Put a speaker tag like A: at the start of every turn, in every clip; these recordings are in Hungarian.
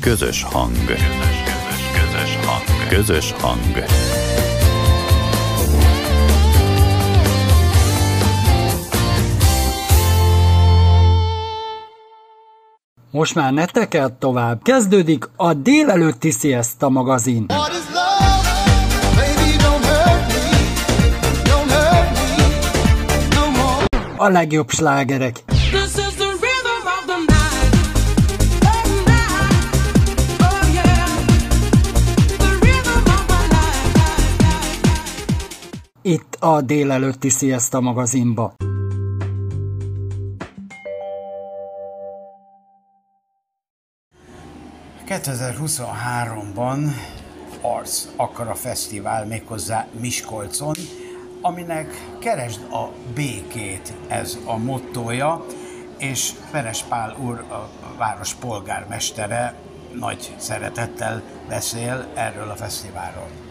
A: Közös hang. Közös, közös, közös hang. Közös hang.
B: Most már ne tekert tovább. Kezdődik a délelőtti Siesta magazin. A legjobb slágerek. Itt a délelőtti Siesta magazinba.
C: 2023-ban Arc Akara Fesztivál méghozzá Miskolcon, aminek keresd a békét, ez a mottója, és Peres Pál úr, a város polgármestere nagy szeretettel beszél erről a fesztiválról.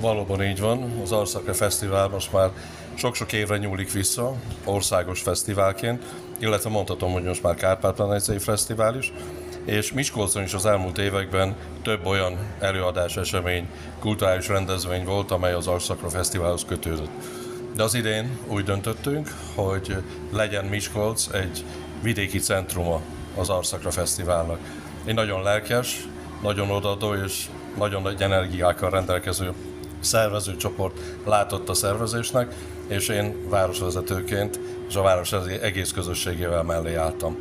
D: Valóban így van, az Arszakra Fesztivál most már sok-sok évre nyúlik vissza, országos fesztiválként, illetve mondhatom, hogy most már Kárpát-Medencei Fesztivál is, és Miskolcon is az elmúlt években több olyan előadás, esemény, kulturális rendezvény volt, amely az Arszakra Fesztiválhoz kötődött. De az idén úgy döntöttünk, hogy legyen Miskolc egy vidéki centruma az Arszakra Fesztiválnak. Egy nagyon lelkes, nagyon odadó és nagyon nagy energiákkal rendelkező szervezőcsoport látott a szervezésnek, és én városvezetőként és a város egész közösségével mellé álltam.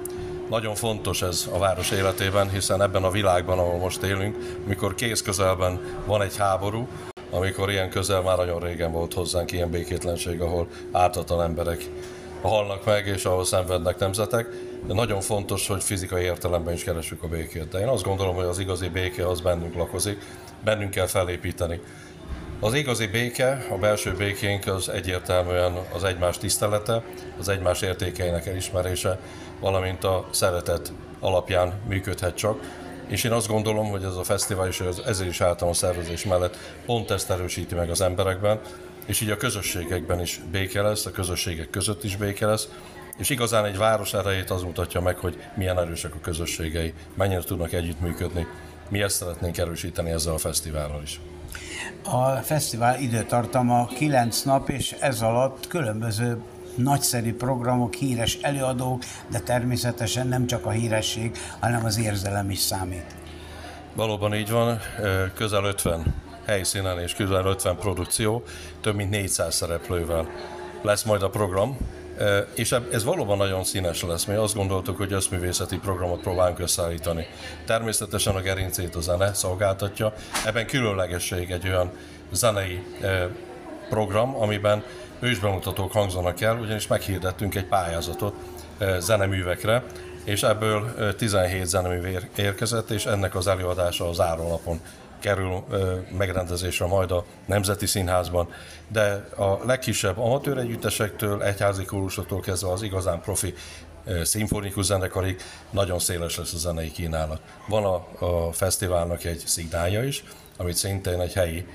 D: Nagyon fontos ez a város életében, hiszen ebben a világban, ahol most élünk, mikor kész közelben van egy háború, amikor ilyen közel már nagyon régen volt hozzánk ilyen békétlenség, ahol ártatlan emberek halnak meg, és ahol szenvednek nemzetek, de nagyon fontos, hogy fizikai értelemben is keresünk a békét. De én azt gondolom, hogy az igazi béke az bennünk lakozik, bennünk kell felépíteni. Az igazi béke, a belső békénk az egyértelműen az egymás tisztelete, az egymás értékeinek elismerése, valamint a szeretet alapján működhet csak. És én azt gondolom, hogy ez a fesztivál és ezért is álltam a szervezés mellett pont ezt erősíti meg az emberekben, és így a közösségekben is béke lesz, a közösségek között is béke lesz, és igazán egy város erejét az mutatja meg, hogy milyen erősek a közösségei, mennyire tudnak együttműködni. Mi ezt szeretnénk erősíteni ezzel a fesztivállal is.
C: A fesztivál időtartama 9 nap, és ez alatt különböző nagyszerű programok, híres előadók, de természetesen nem csak a híresség, hanem az érzelem is számít.
D: Valóban így van, közel 50 helyszínen és közel 50 produkció, több mint 400 szereplővel lesz majd a program, és ez valóban nagyon színes lesz. Mi azt gondoltuk, hogy összművészeti programot próbálunk összeállítani. Természetesen a gerincét a zene szolgáltatja. Ebben különlegesség egy olyan zenei program, amiben ősbemutatók hangzanak el, ugyanis meghirdettünk egy pályázatot zeneművekre, és ebből 17 zenemű érkezett, és ennek az előadása az áronapon kerül megrendezésre majd a Nemzeti Színházban, de a legkisebb amatőr együttesektől, egyházi kórusoktól kezdve az igazán profi szimfonikus zenekarig nagyon széles lesz a zenei kínálat. Van a, a fesztiválnak egy szignálja is, amit szintén egy helyi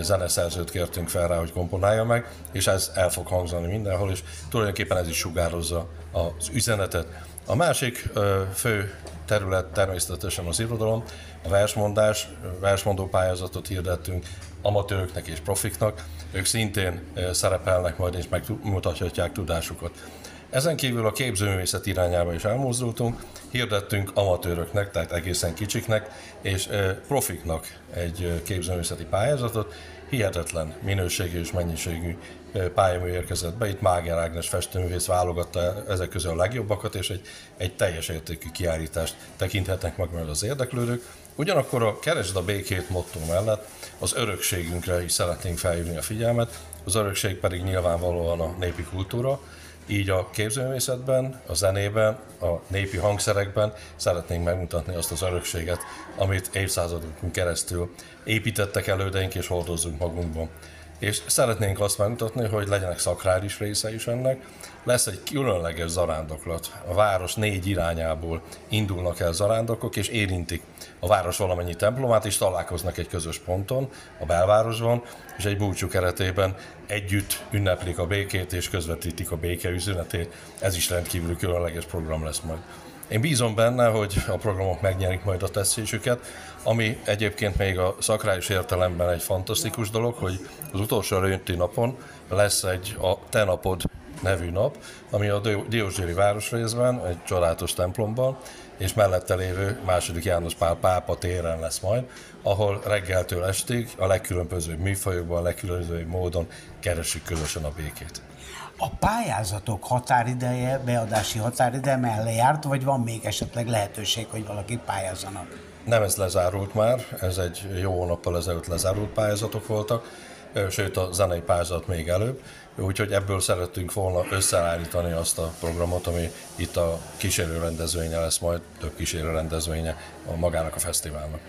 D: zeneszerzőt kértünk fel rá, hogy komponálja meg, és ez el fog hangzani mindenhol, és tulajdonképpen ez is sugározza az üzenetet. A másik fő terület természetesen az irodalom, a versmondás, versmondó pályázatot hirdettünk amatőröknek és profiknak, ők szintén szerepelnek majd és megmutathatják tudásukat. Ezen kívül a képzőművészet irányába is elmozdultunk, hirdettünk amatőröknek, tehát egészen kicsiknek, és profiknak egy képzőművészeti pályázatot, hihetetlen minőségű és mennyiségű pályamű érkezett be. Itt Máger Ágnes festőművész válogatta ezek közül a legjobbakat, és egy, egy teljes értékű kiállítást tekinthetnek meg majd az érdeklődők. Ugyanakkor a Keresd a békét motto mellett az örökségünkre is szeretnénk felhívni a figyelmet, az örökség pedig nyilvánvalóan a népi kultúra, így a képzőművészetben, a zenében, a népi hangszerekben szeretnénk megmutatni azt az örökséget, amit évszázadokon keresztül építettek elődeink és hordozzunk magunkban. És szeretnénk azt megmutatni, hogy legyenek szakrális része is ennek. Lesz egy különleges zarándoklat. A város négy irányából indulnak el zarándokok, és érintik a város valamennyi templomát, és találkoznak egy közös ponton, a belvárosban, és egy búcsú keretében együtt ünneplik a békét, és közvetítik a béke üzenetét. Ez is rendkívül különleges program lesz majd. Én bízom benne, hogy a programok megnyerik majd a tetszésüket, ami egyébként még a szakrális értelemben egy fantasztikus dolog, hogy az utolsó rönti napon lesz egy a Te napod nevű nap, ami a Diózséri városrészben, egy csodálatos templomban, és mellette lévő második János Pál pápa téren lesz majd, ahol reggeltől estig a legkülönbözőbb műfajokban, a legkülönbözőbb módon keresik közösen a békét.
E: A pályázatok határideje, beadási határideje mellé vagy van még esetleg lehetőség, hogy valaki pályázzanak?
D: Nem ez lezárult már, ez egy jó nappal ezelőtt lezárult pályázatok voltak, sőt a zenei pályázat még előbb, úgyhogy ebből szerettünk volna összeállítani azt a programot, ami itt a kísérő rendezvénye lesz majd, több kísérő rendezvénye a magának a fesztiválnak.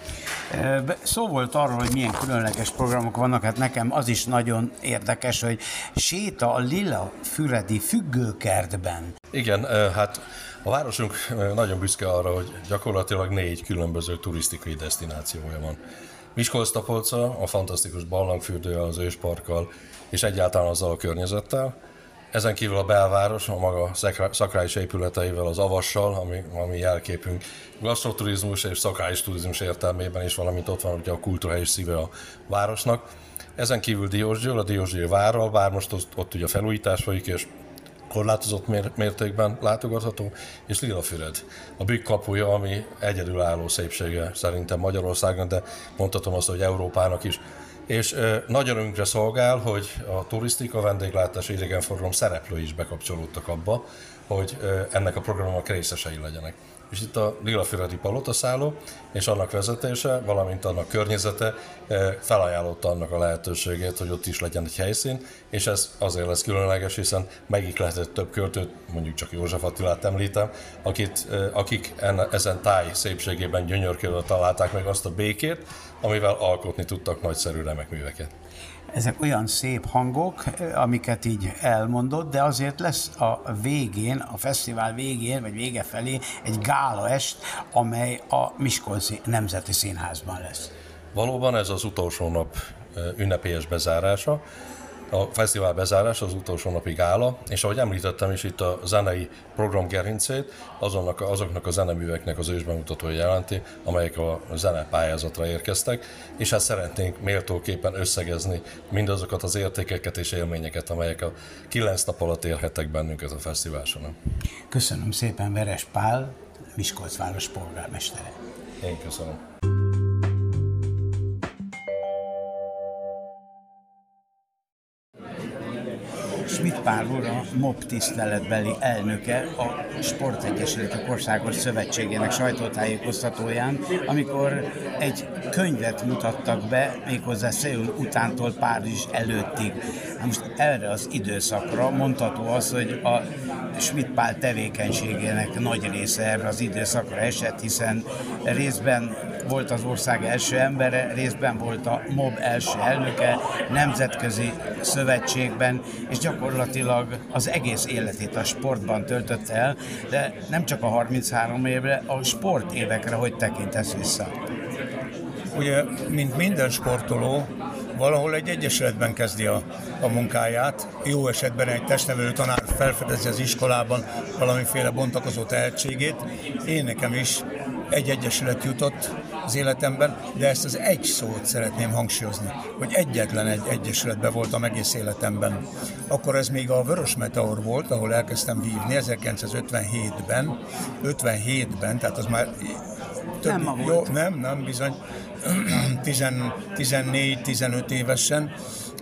E: Szó volt arról, hogy milyen különleges programok vannak, hát nekem az is nagyon érdekes, hogy séta a Lila Füredi függőkertben.
D: Igen, hát a városunk nagyon büszke arra, hogy gyakorlatilag négy különböző turisztikai destinációja van. Miskolc-Tapolca, a fantasztikus barlangfürdővel, az ősparkkal, és egyáltalán azzal a környezettel. Ezen kívül a belváros, a maga szakrális épületeivel, az avassal, ami, ami jelképünk gasztroturizmus és szakrális turizmus értelmében is, valamint ott van ugye a kultúra és szíve a városnak. Ezen kívül Diósgyőr, a Diósgyőr várral, bár most ott, ott ugye felújítás folyik, és korlátozott mértékben látogatható, és Lilafüred, a bükk kapuja, ami egyedülálló szépsége szerintem Magyarországon, de mondhatom azt, hogy Európának is. És nagy örömünkre szolgál, hogy a turisztika, vendéglátás, idegenforgalom szereplői is bekapcsolódtak abba, hogy ennek a programnak részesei legyenek és itt a Lilafüredi palotaszálló és annak vezetése, valamint annak környezete eh, felajánlotta annak a lehetőségét, hogy ott is legyen egy helyszín, és ez azért lesz különleges, hiszen lehetett több költőt, mondjuk csak József Attilát említem, akit, eh, akik enne, ezen táj szépségében gyönyörködve találták meg azt a békét, amivel alkotni tudtak nagyszerű remek műveket.
E: Ezek olyan szép hangok, amiket így elmondott, de azért lesz a végén, a fesztivál végén, vagy vége felé egy gála est, amely a Miskolci Nemzeti Színházban lesz.
D: Valóban ez az utolsó nap ünnepélyes bezárása a fesztivál bezárás, az utolsó napi gála, és ahogy említettem is itt a zenei program gerincét, azonnak, azoknak a zeneműveknek az ősbemutatója jelenti, amelyek a zenepályázatra érkeztek, és hát szeretnénk méltóképpen összegezni mindazokat az értékeket és élményeket, amelyek a kilenc nap alatt érhettek bennünket a fesztiváson.
E: Köszönöm szépen Veres Pál, Miskolc város polgármestere.
D: Én köszönöm.
E: Schmidt Pál a MOB tiszteletbeli elnöke a Sportegyesületek Országos Szövetségének sajtótájékoztatóján, amikor egy könyvet mutattak be, méghozzá Széul utántól Párizs előttig. Most erre az időszakra mondható az, hogy a Schmidt Pál tevékenységének nagy része erre az időszakra esett, hiszen részben volt az ország első embere, részben volt a MOB első elnöke, nemzetközi szövetségben, és gyakorlatilag az egész életét a sportban töltötte el, de nem csak a 33 évre, a sport évekre hogy tekintesz vissza?
F: Ugye, mint minden sportoló, valahol egy egyesületben kezdi a, a munkáját. Jó esetben egy testnevelő tanár felfedezi az iskolában valamiféle bontakozó tehetségét. Én nekem is egy egyesület jutott az életemben, de ezt az egy szót szeretném hangsúlyozni, hogy egyetlen egy egyesületben voltam egész életemben. Akkor ez még a Vörös Meteor volt, ahol elkezdtem vívni 1957-ben, 57-ben, tehát az már
E: több, nem ma volt.
F: Jó, nem, nem, bizony, 14-15 évesen,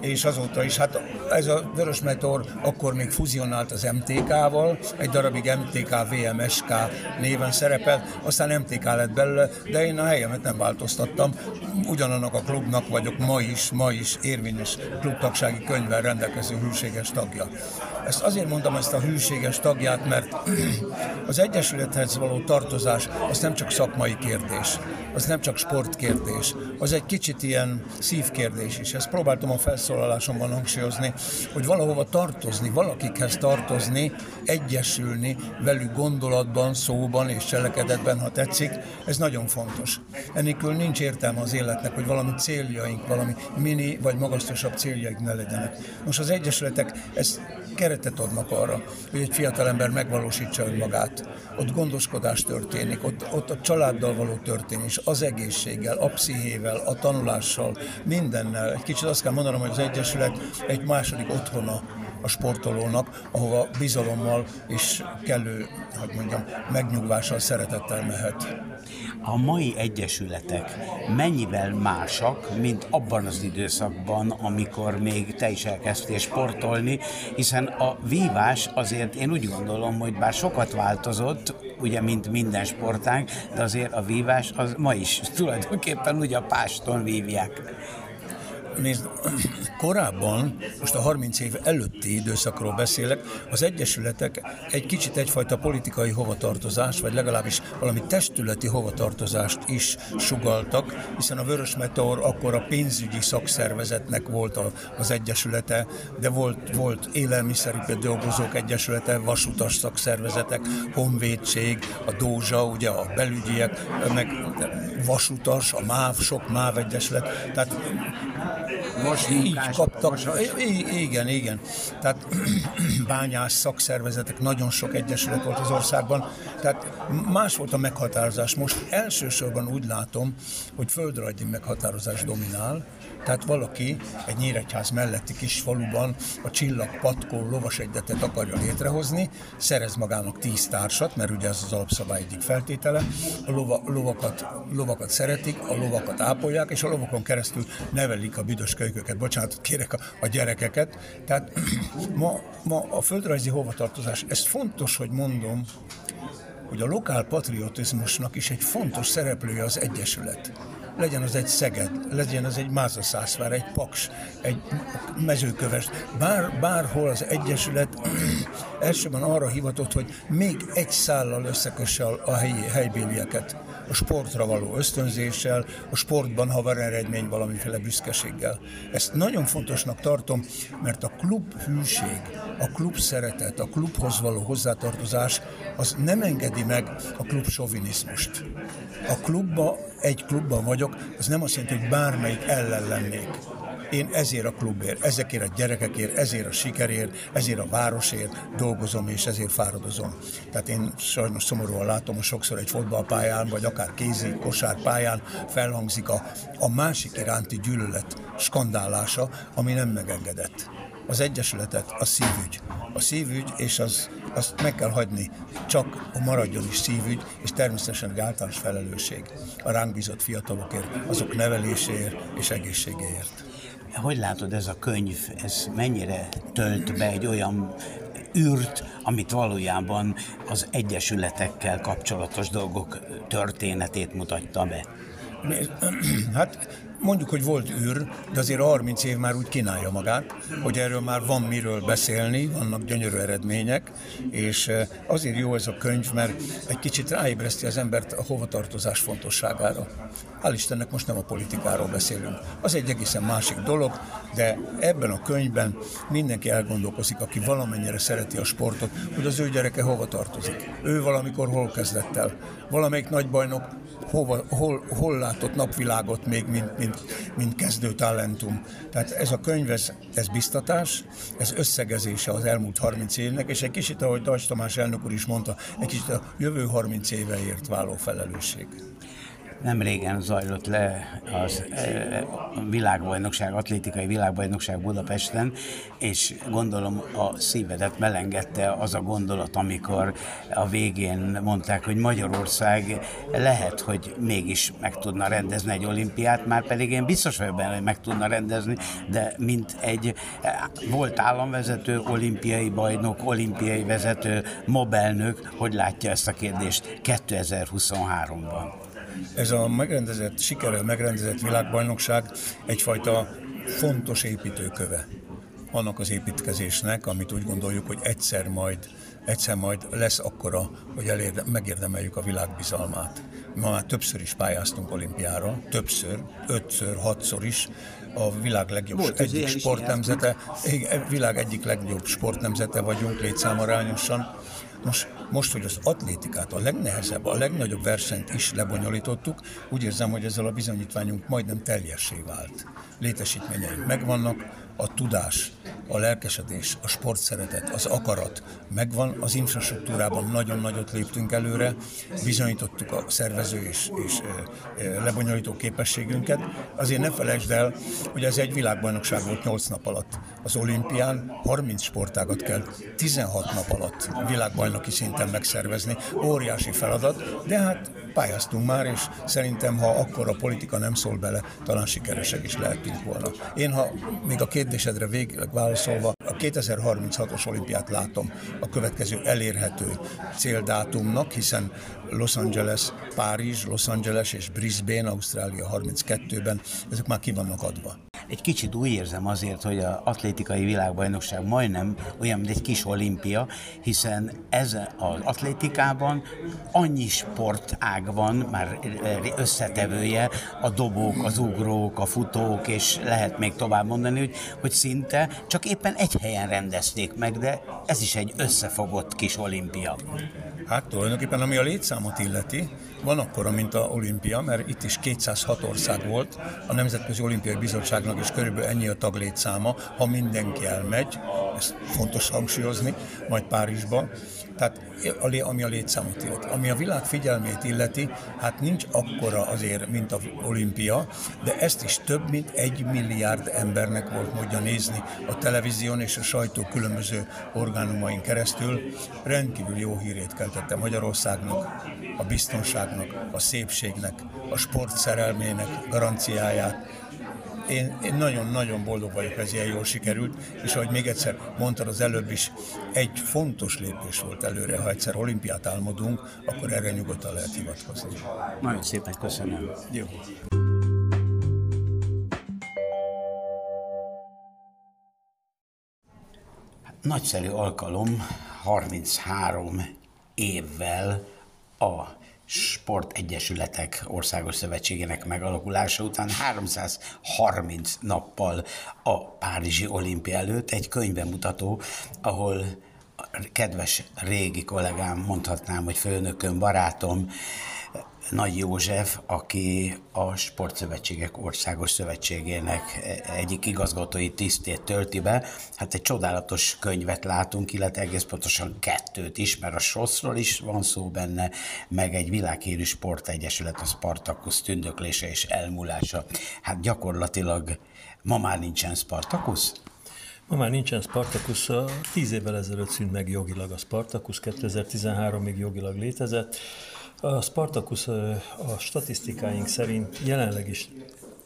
F: és azóta is, hát ez a Vörös Meteor akkor még fuzionált az MTK-val, egy darabig MTK VMSK néven szerepelt, aztán MTK lett belőle, de én a helyemet nem változtattam. Ugyanannak a klubnak vagyok ma is, ma is érvényes klubtagsági könyvvel rendelkező hűséges tagja. Ezt azért mondtam ezt a hűséges tagját, mert az Egyesülethez való tartozás az nem csak szakmai kérdés, az nem csak sportkérdés, az egy kicsit ilyen szívkérdés is. Ezt próbáltam a felsz felszólalásomban hangsúlyozni, hogy valahova tartozni, valakikhez tartozni, egyesülni velük gondolatban, szóban és cselekedetben, ha tetszik, ez nagyon fontos. Enélkül nincs értelme az életnek, hogy valami céljaink, valami mini vagy magasztosabb céljaink ne legyenek. Most az egyesületek ezt keretet adnak arra, hogy egy fiatalember megvalósítsa önmagát. Ott gondoskodás történik, ott, ott a családdal való történés, az egészséggel, a pszichével, a tanulással, mindennel. Egy kicsit azt kell mondanom, hogy az Egyesület egy második otthona a sportolónak, ahova bizalommal és kellő, hogy mondjam, megnyugvással, szeretettel mehet.
E: A mai egyesületek mennyivel másak, mint abban az időszakban, amikor még te is elkezdtél sportolni, hiszen a vívás azért én úgy gondolom, hogy bár sokat változott, ugye, mint minden sportánk, de azért a vívás az ma is tulajdonképpen ugye a páston vívják.
F: Nézd, korábban, most a 30 év előtti időszakról beszélek, az egyesületek egy kicsit egyfajta politikai hovatartozást, vagy legalábbis valami testületi hovatartozást is sugaltak, hiszen a Vörös Meteor akkor a pénzügyi szakszervezetnek volt az egyesülete, de volt, volt élelmiszeripari dolgozók egyesülete, vasutas szakszervezetek, honvédség, a Dózsa, ugye a belügyiek, meg vasutas, a MÁV, sok MÁV egyesület, tehát most így kaptak. Most. Igen, igen. Tehát bányász szakszervezetek, nagyon sok egyesület volt az országban. Tehát más volt a meghatározás. Most elsősorban úgy látom, hogy földrajzi meghatározás dominál, tehát valaki egy Nyíregyház melletti kis faluban a csillag patkó lovas egyetet akarja létrehozni, szerez magának tíz társat, mert ugye ez az alapszabály egyik feltétele, a lova, lovakat, lovakat szeretik, a lovakat ápolják, és a lovakon keresztül nevelik a büdös kölyköket, bocsánatot kérek a, a gyerekeket. Tehát ma, ma a földrajzi hovatartozás, ez fontos, hogy mondom, hogy a lokál patriotizmusnak is egy fontos szereplője az Egyesület legyen az egy Szeged, legyen az egy Mázaszászvár, egy Paks, egy mezőköves, bár, bárhol az Egyesület elsőben arra hivatott, hogy még egy szállal összekösse a helyi, helybélieket sportra való ösztönzéssel, a sportban, ha van eredmény, valamiféle büszkeséggel. Ezt nagyon fontosnak tartom, mert a klub hűség, a klub szeretet, a klubhoz való hozzátartozás, az nem engedi meg a klub sovinizmust. A klubba, egy klubban vagyok, az nem azt jelenti, hogy bármelyik ellen lennék én ezért a klubért, ezekért a gyerekekért, ezért a sikerért, ezért a városért dolgozom, és ezért fáradozom. Tehát én sajnos szomorúan látom, hogy sokszor egy fotballpályán, vagy akár kézi, kosárpályán felhangzik a, a másik iránti gyűlölet skandálása, ami nem megengedett. Az Egyesületet a szívügy. A szívügy, és az, azt meg kell hagyni, csak a maradjon is szívügy, és természetesen egy általános felelősség a ránk bízott fiatalokért, azok neveléséért és egészségéért.
E: Hogy látod, ez a könyv, ez mennyire tölt be egy olyan űrt, amit valójában az egyesületekkel kapcsolatos dolgok történetét mutatta be?
F: Hát mondjuk, hogy volt űr, de azért 30 év már úgy kínálja magát, hogy erről már van miről beszélni, vannak gyönyörű eredmények, és eh, azért jó ez a könyv, mert egy kicsit ráébreszti az embert a hovatartozás fontosságára. Hál' Istennek most nem a politikáról beszélünk. Az egy egészen másik dolog, de ebben a könyvben mindenki elgondolkozik, aki valamennyire szereti a sportot, hogy az ő gyereke hova tartozik. Ő valamikor hol kezdett el. Valamelyik nagybajnok hova, hol, hol látott napvilágot még, mint, mint, mint kezdő talentum. Tehát ez a könyv, ez, ez biztatás, ez összegezése az elmúlt 30 évnek, és egy kicsit, ahogy Dajs Tamás elnök úr is mondta, egy kicsit a jövő 30 éveért váló felelősség
E: nem régen zajlott le az e, világbajnokság, atlétikai világbajnokság Budapesten, és gondolom a szívedet melengedte az a gondolat, amikor a végén mondták, hogy Magyarország lehet, hogy mégis meg tudna rendezni egy olimpiát, már pedig én biztos vagyok benne, hogy meg tudna rendezni, de mint egy e, volt államvezető, olimpiai bajnok, olimpiai vezető, mobelnök, hogy látja ezt a kérdést 2023-ban?
F: Ez a megrendezett, sikerrel megrendezett világbajnokság egyfajta fontos építőköve annak az építkezésnek, amit úgy gondoljuk, hogy egyszer majd, egyszer majd lesz akkora, hogy elérde, megérdemeljük a világ bizalmát. Ma már többször is pályáztunk olimpiára, többször, ötször, hatszor is. A világ legjobb
E: Volt,
F: egyik sportnemzete, világ egyik legjobb sportnemzete vagyunk létszámarányosan. Most, most, hogy az atlétikát, a legnehezebb, a legnagyobb versenyt is lebonyolítottuk, úgy érzem, hogy ezzel a bizonyítványunk majdnem teljessé vált. Létesítményeink megvannak, a tudás, a lelkesedés, a sportszeretet, az akarat megvan, az infrastruktúrában nagyon nagyot léptünk előre, bizonyítottuk a szervező és, és lebonyolító képességünket. Azért ne felejtsd el, hogy ez egy világbajnokság volt 8 nap alatt. Az olimpián 30 sportágat kell 16 nap alatt világbajnoki szinten megszervezni. Óriási feladat, de hát pályáztunk már, és szerintem, ha akkor a politika nem szól bele, talán sikeresek is lehetünk volna. Én, ha még a kérdésedre végig válaszolva, a 2036-os olimpiát látom a következő elérhető céldátumnak, hiszen Los Angeles, Párizs, Los Angeles és Brisbane, Ausztrália 32-ben, ezek már ki vannak adva.
E: Egy kicsit úgy érzem azért, hogy az atlétikai világbajnokság majdnem olyan, mint egy kis olimpia, hiszen ez az atlétikában annyi sportág van, már összetevője, a dobók, az ugrók, a futók, és lehet még tovább mondani, hogy, hogy szinte csak éppen egy helyen rendezték meg, de ez is egy összefogott kis olimpia.
F: Hát tulajdonképpen, ami a létszámot illeti, van akkora, mint a olimpia, mert itt is 206 ország volt, a Nemzetközi Olimpiai Bizottságnak is körülbelül ennyi a taglétszáma, ha mindenki elmegy, ezt fontos hangsúlyozni, majd Párizsba. Tehát ami a létszámot illeti. Ami a világ figyelmét illeti, hát nincs akkora azért, mint a olimpia, de ezt is több mint egy milliárd embernek volt módja nézni a televízión és a sajtó különböző orgánumain keresztül. Rendkívül jó hírét keltette Magyarországnak, a biztonságnak, a szépségnek, a sport szerelmének garanciáját, én, én nagyon-nagyon boldog vagyok, ez ilyen jól sikerült, és ahogy még egyszer mondtad az előbb is, egy fontos lépés volt előre, ha egyszer olimpiát álmodunk, akkor erre nyugodtan lehet hivatkozni.
E: Nagyon szépen köszönöm.
F: Jó.
E: Nagyszerű alkalom, 33 évvel a Sportegyesületek Országos Szövetségének megalakulása után 330 nappal a Párizsi olimpia előtt egy könyvemutató, ahol kedves régi kollégám, mondhatnám, hogy főnököm, barátom, nagy József, aki a Sportszövetségek Országos Szövetségének egyik igazgatói tisztét tölti be. Hát egy csodálatos könyvet látunk, illetve egész pontosan kettőt is, mert a SOSZ-ról is van szó benne, meg egy világhírű sportegyesület, a Spartacus tündöklése és elmúlása. Hát gyakorlatilag ma már nincsen Spartacus?
G: Ma már nincsen Spartacus, tíz évvel ezelőtt szűnt meg jogilag a Spartacus, 2013-ig jogilag létezett. A Spartacus a statisztikáink szerint jelenleg is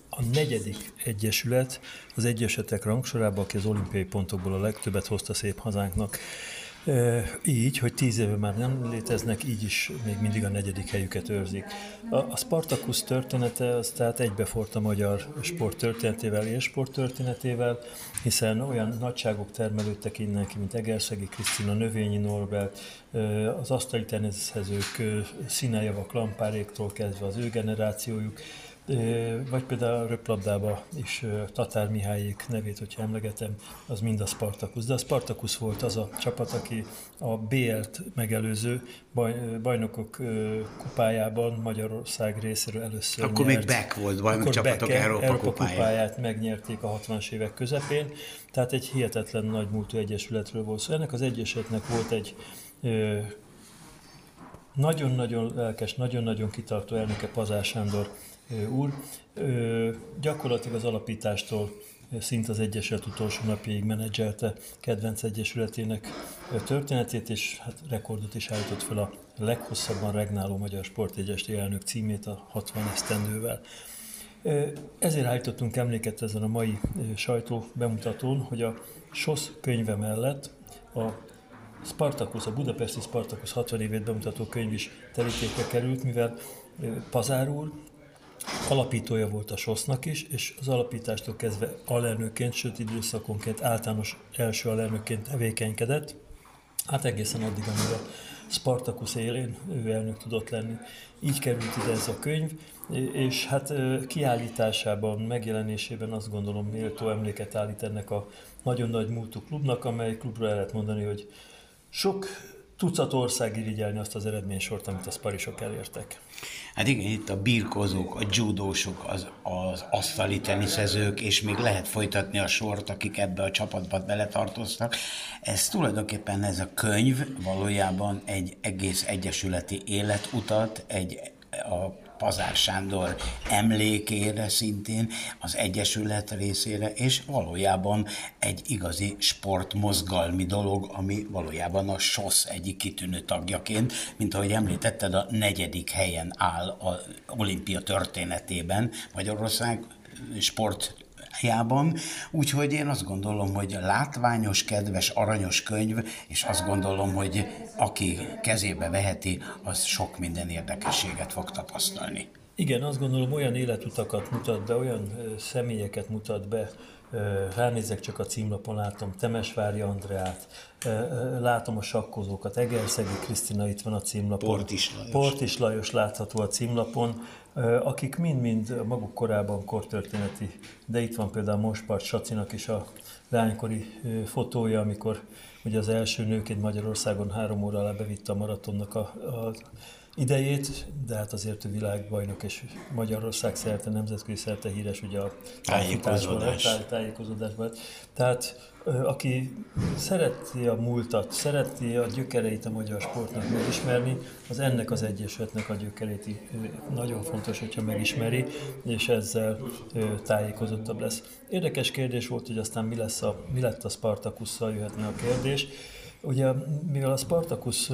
G: a negyedik egyesület az egyesetek rangsorában, aki az olimpiai pontokból a legtöbbet hozta szép hazánknak. Így, hogy tíz éve már nem léteznek, így is még mindig a negyedik helyüket őrzik. A, Spartacus története az tehát egybefort a magyar sport történetével és sport történetével, hiszen olyan nagyságok termelődtek innen ki, mint Egerszegi Krisztina, Növényi Norbert, az asztali tenezhezők, Színejavak, Lampáréktól kezdve az ő generációjuk, vagy például a röplabdába is Tatár Mihályék nevét, hogyha emlegetem, az mind a Spartacus. De a Spartacus volt az a csapat, aki a BL-t megelőző baj, bajnokok kupájában Magyarország részéről először
E: Akkor nyert. még Beck volt bajnok Akkor csapatok Beck, Európa, Európa kupáját. kupáját
G: megnyerték a 60-as évek közepén, tehát egy hihetetlen nagy múltú egyesületről volt szó. Szóval ennek az egyesületnek volt egy nagyon-nagyon lelkes, nagyon-nagyon kitartó elnöke Pazár Sándor úr. Gyakorlatilag az alapítástól szint az Egyesület utolsó napjáig menedzselte kedvenc egyesületének történetét, és hát rekordot is állított fel a leghosszabban regnáló magyar sportegyesti elnök címét a 60 esztendővel. Ezért állítottunk emléket ezen a mai sajtó bemutatón, hogy a SOSZ könyve mellett a Spartacus, a budapesti Spartacus 60 évét bemutató könyv is terítékre került, mivel Pazár úr alapítója volt a SOSZ-nak is, és az alapítástól kezdve alelnökként, sőt időszakonként általános első alelnökként tevékenykedett, hát egészen addig, amíg a Spartacus élén ő elnök tudott lenni. Így került ide ez a könyv, és hát kiállításában, megjelenésében azt gondolom méltó emléket állít ennek a nagyon nagy múltú klubnak, amely klubra el lehet mondani, hogy sok tucat ország irigyelni azt az eredménysort, amit a sparisok elértek.
E: Hát igen, itt a birkozók, a judósok, az, az asztali teniszezők, és még lehet folytatni a sort, akik ebbe a csapatba beletartoztak. Ez tulajdonképpen ez a könyv valójában egy egész egyesületi életutat, egy a Pazár Sándor emlékére szintén, az Egyesület részére, és valójában egy igazi sportmozgalmi dolog, ami valójában a SOSZ egyik kitűnő tagjaként, mint ahogy említetted, a negyedik helyen áll a olimpia történetében Magyarország sport jában, úgyhogy én azt gondolom, hogy látványos, kedves, aranyos könyv, és azt gondolom, hogy aki kezébe veheti, az sok minden érdekességet fog tapasztalni.
G: Igen, azt gondolom, olyan életutakat mutat be, olyan személyeket mutat be, ránézek csak a címlapon, látom Temesvári Andreát, látom a sakkozókat, Egerszegi Krisztina itt van a címlapon.
E: Portis Lajos.
G: Portis Lajos látható a címlapon, akik mind-mind maguk korában kortörténeti, de itt van például Mospart Sacinak is a lánykori fotója, amikor ugye az első nőként Magyarországon három óra alá bevitte a maratonnak a, a idejét, de hát ő világbajnok és Magyarország szerte, nemzetközi szerte híres ugye a
E: tájékozódás.
G: tájékozódásban. Tehát aki szereti a múltat, szereti a gyökereit a magyar sportnak megismerni, az ennek az egyesületnek a gyökerét nagyon fontos, hogyha megismeri, és ezzel tájékozottabb lesz. Érdekes kérdés volt, hogy aztán mi, lesz a, mi lett a Spartakusszal, jöhetne a kérdés. Ugye, mivel a Spartakusz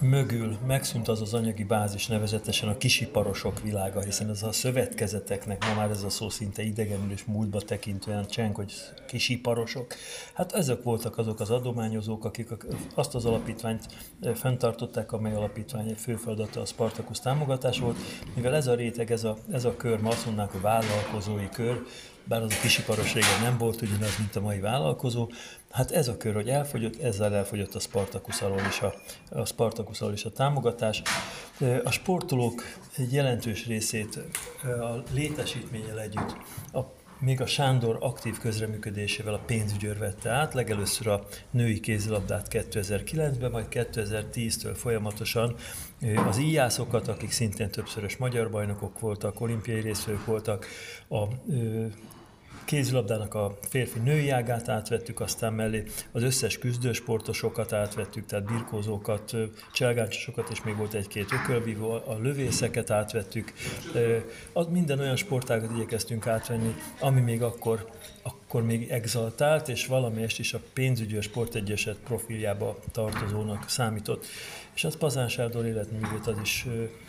G: mögül megszűnt az az anyagi bázis, nevezetesen a kisiparosok világa, hiszen ez a szövetkezeteknek, ma már ez a szó szinte idegenül és múltba tekintően csenk, hogy kisiparosok. Hát ezek voltak azok az adományozók, akik azt az alapítványt eh, fenntartották, amely alapítvány fő feladata a Spartacus támogatás volt. Mivel ez a réteg, ez a, ez a kör, ma azt mondanánk, hogy vállalkozói kör, bár az a kisiparos régen nem volt ugyanaz, mint a mai vállalkozó, Hát ez a kör, hogy elfogyott, ezzel elfogyott a Spartacus alól is a, a, Spartacus alól is a támogatás. A sportolók egy jelentős részét a létesítménnyel együtt a még a Sándor aktív közreműködésével a pénzügyőr vette át, legelőször a női kézilabdát 2009-ben, majd 2010-től folyamatosan az íjászokat, akik szintén többszörös magyar bajnokok voltak, olimpiai részvők voltak, a kézilabdának a férfi-női ágát átvettük, aztán mellé az összes küzdősportosokat átvettük, tehát birkózókat, cselgáncsosokat, és még volt egy-két ökölvívó, a lövészeket átvettük. Az minden olyan sportágat igyekeztünk átvenni, ami még akkor, akkor még exaltált, és valamelyest is a pénzügyi a sportegyeset profiljába tartozónak számított. És az Pazán Sárdor életművét az is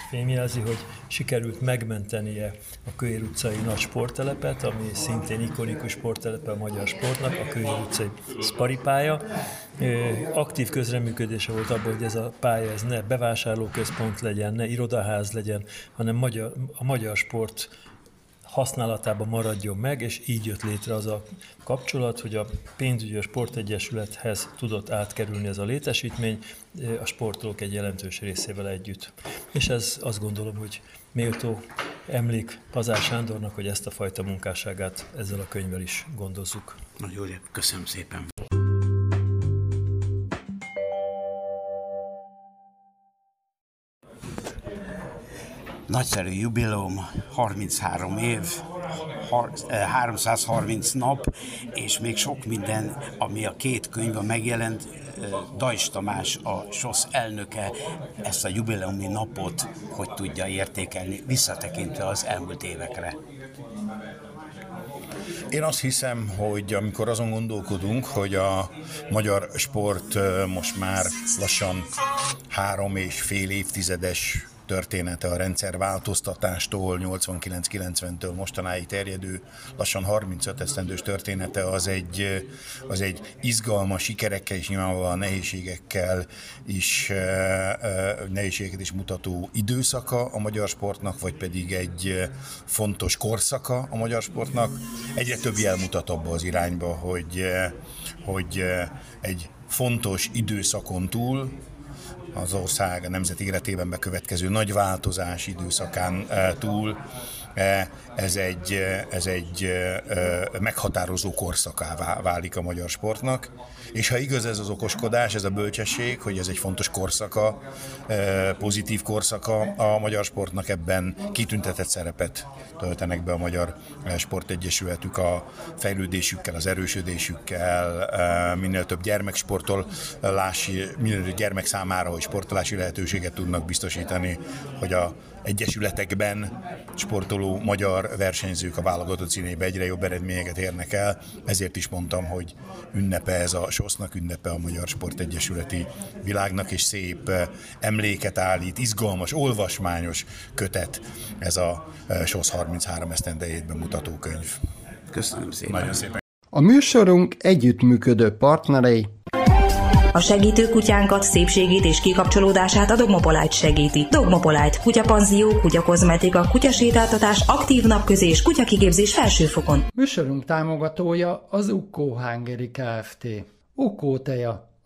G: fémjelzi, hogy sikerült megmentenie a Kőér utcai nagy sporttelepet, ami szintén ikonikus sporttelepe a magyar sportnak, a Kőér utcai szparipálya. Aktív közreműködése volt abban, hogy ez a pálya ez ne bevásárlóközpont legyen, ne irodaház legyen, hanem magyar, a magyar sport használatában maradjon meg, és így jött létre az a kapcsolat, hogy a pénzügyi sportegyesülethez tudott átkerülni ez a létesítmény, a sportolók egy jelentős részével együtt. És ez azt gondolom, hogy méltó emlék Pazár Sándornak, hogy ezt a fajta munkásságát ezzel a könyvvel is gondozzuk.
E: Nagyon köszönöm szépen. Nagyszerű jubileum, 33 év, 330 eh, nap, és még sok minden, ami a két könyvben megjelent, eh, Dajs Tamás, a SOSZ elnöke ezt a jubileumi napot hogy tudja értékelni, visszatekintve az elmúlt évekre.
F: Én azt hiszem, hogy amikor azon gondolkodunk, hogy a magyar sport eh, most már lassan három és fél évtizedes története a rendszer változtatástól, 89-90-től mostanáig terjedő, lassan 35 esztendős története az egy, az egy izgalmas sikerekkel és nyilvánvalóan nehézségekkel is, eh, eh, nehézségeket is mutató időszaka a magyar sportnak, vagy pedig egy fontos korszaka a magyar sportnak. Egyre több jel mutat abba az irányba, hogy, hogy egy fontos időszakon túl
H: az ország a nemzet életében bekövetkező nagy változás időszakán túl ez egy, ez egy meghatározó korszakává válik a magyar sportnak. És ha igaz ez az okoskodás, ez a bölcsesség, hogy ez egy fontos korszaka, pozitív korszaka a magyar sportnak, ebben kitüntetett szerepet töltenek be a Magyar Sportegyesületük a fejlődésükkel, az erősödésükkel, minél több gyermeksportol lási, minél több gyermek számára, hogy sportolási lehetőséget tudnak biztosítani, hogy a egyesületekben sportoló magyar versenyzők a válogatott színébe egyre jobb eredményeket érnek el, ezért is mondtam, hogy ünnepe ez a SOSZ-nak, ünnepe a Magyar Sportegyesületi világnak, és szép eh, emléket állít, izgalmas, olvasmányos kötet ez a eh, SOSZ 33 esztendejét bemutató könyv.
E: Köszönöm szépen.
H: Nagyon szépen.
B: A műsorunk együttműködő partnerei
I: a segítő kutyánkat, szépségét és kikapcsolódását a Dogmopolite segíti. Dogmopolite, kutyapanzió, kutyakozmetika, kutyasétáltatás, aktív napközés, kutyakigépzés felsőfokon.
B: Műsorunk támogatója az Ukkó Hungary Kft. Ukkó teja,